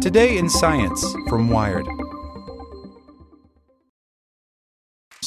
Today in Science from Wired.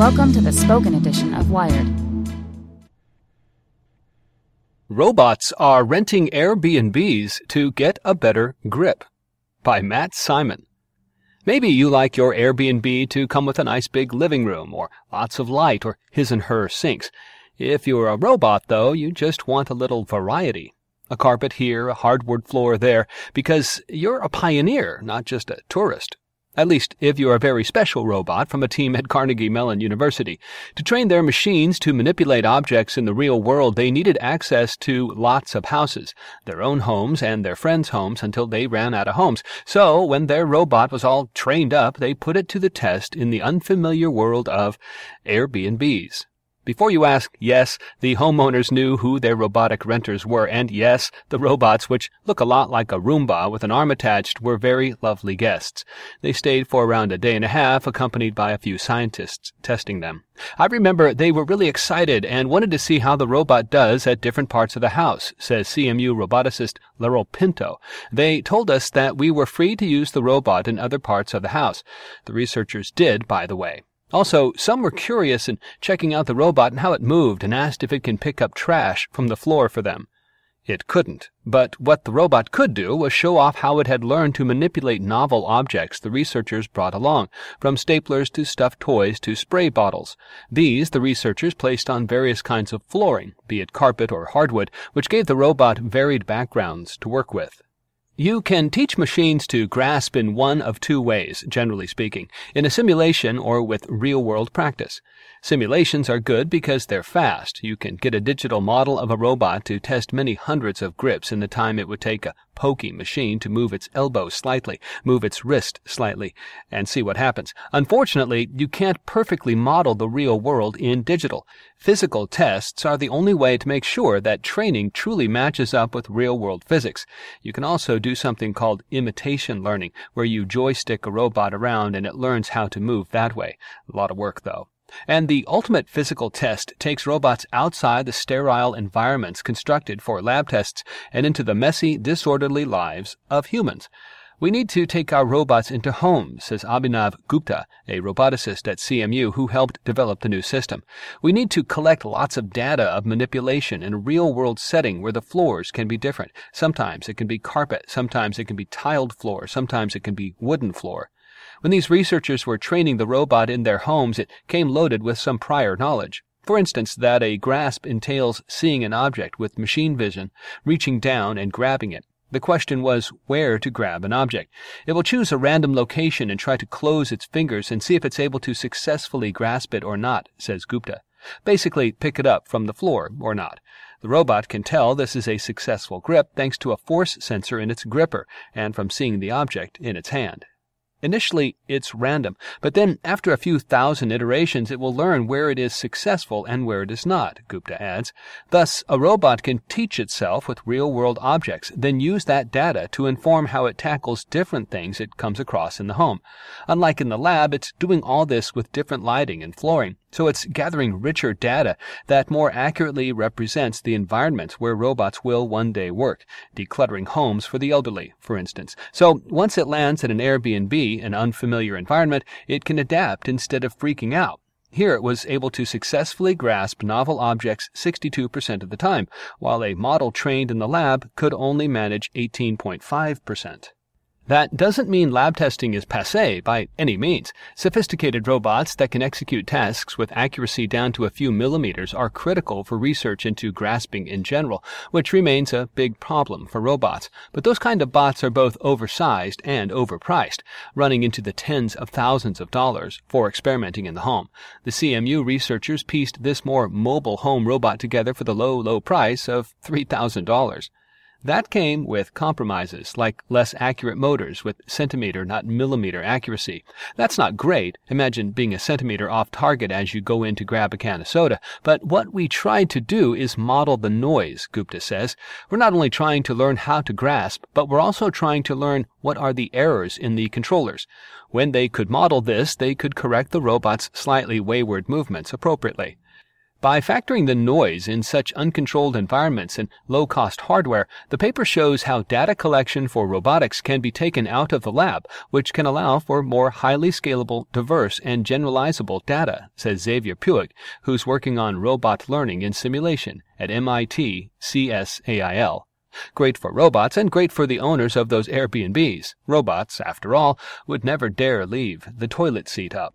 Welcome to the spoken edition of Wired. Robots are renting Airbnbs to get a better grip. By Matt Simon. Maybe you like your Airbnb to come with a nice big living room, or lots of light, or his and her sinks. If you're a robot, though, you just want a little variety. A carpet here, a hardwood floor there, because you're a pioneer, not just a tourist. At least, if you're a very special robot from a team at Carnegie Mellon University. To train their machines to manipulate objects in the real world, they needed access to lots of houses, their own homes and their friends' homes until they ran out of homes. So, when their robot was all trained up, they put it to the test in the unfamiliar world of Airbnbs. Before you ask, yes, the homeowners knew who their robotic renters were, and yes, the robots, which look a lot like a Roomba with an arm attached, were very lovely guests. They stayed for around a day and a half, accompanied by a few scientists testing them. I remember they were really excited and wanted to see how the robot does at different parts of the house, says CMU roboticist Lerrel Pinto. They told us that we were free to use the robot in other parts of the house. The researchers did, by the way. Also, some were curious in checking out the robot and how it moved and asked if it can pick up trash from the floor for them. It couldn't, but what the robot could do was show off how it had learned to manipulate novel objects the researchers brought along, from staplers to stuffed toys to spray bottles. These the researchers placed on various kinds of flooring, be it carpet or hardwood, which gave the robot varied backgrounds to work with. You can teach machines to grasp in one of two ways, generally speaking, in a simulation or with real world practice. Simulations are good because they're fast. You can get a digital model of a robot to test many hundreds of grips in the time it would take a pokey machine to move its elbow slightly, move its wrist slightly, and see what happens. Unfortunately, you can't perfectly model the real world in digital. Physical tests are the only way to make sure that training truly matches up with real world physics. You can also do something called imitation learning, where you joystick a robot around and it learns how to move that way. A lot of work, though. And the ultimate physical test takes robots outside the sterile environments constructed for lab tests and into the messy, disorderly lives of humans. We need to take our robots into homes, says Abhinav Gupta, a roboticist at CMU who helped develop the new system. We need to collect lots of data of manipulation in a real world setting where the floors can be different. Sometimes it can be carpet, sometimes it can be tiled floor, sometimes it can be wooden floor. When these researchers were training the robot in their homes, it came loaded with some prior knowledge. For instance, that a grasp entails seeing an object with machine vision, reaching down and grabbing it. The question was where to grab an object. It will choose a random location and try to close its fingers and see if it's able to successfully grasp it or not, says Gupta. Basically, pick it up from the floor or not. The robot can tell this is a successful grip thanks to a force sensor in its gripper and from seeing the object in its hand. Initially, it's random, but then after a few thousand iterations, it will learn where it is successful and where it is not, Gupta adds. Thus, a robot can teach itself with real world objects, then use that data to inform how it tackles different things it comes across in the home. Unlike in the lab, it's doing all this with different lighting and flooring. So it's gathering richer data that more accurately represents the environments where robots will one day work, decluttering homes for the elderly, for instance. So once it lands at an Airbnb, an unfamiliar environment, it can adapt instead of freaking out. Here it was able to successfully grasp novel objects 62% of the time, while a model trained in the lab could only manage 18.5%. That doesn't mean lab testing is passe by any means. Sophisticated robots that can execute tasks with accuracy down to a few millimeters are critical for research into grasping in general, which remains a big problem for robots. But those kind of bots are both oversized and overpriced, running into the tens of thousands of dollars for experimenting in the home. The CMU researchers pieced this more mobile home robot together for the low, low price of $3,000. That came with compromises, like less accurate motors with centimeter, not millimeter accuracy. That's not great. Imagine being a centimeter off target as you go in to grab a can of soda. But what we tried to do is model the noise, Gupta says. We're not only trying to learn how to grasp, but we're also trying to learn what are the errors in the controllers. When they could model this, they could correct the robot's slightly wayward movements appropriately. By factoring the noise in such uncontrolled environments and low cost hardware, the paper shows how data collection for robotics can be taken out of the lab, which can allow for more highly scalable, diverse, and generalizable data, says Xavier Puig, who's working on robot learning in simulation at MIT CSAIL. Great for robots and great for the owners of those Airbnbs. Robots, after all, would never dare leave the toilet seat up.